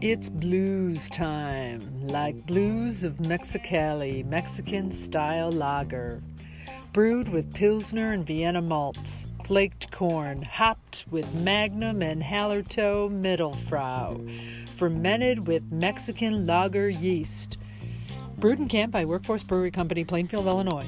It's blues time, like blues of Mexicali, Mexican style lager. Brewed with Pilsner and Vienna malts, flaked corn, hopped with Magnum and Hallertau Mittelfrüh, fermented with Mexican lager yeast. Brewed and canned by Werk Force Brewery Company, Plainfield, Illinois.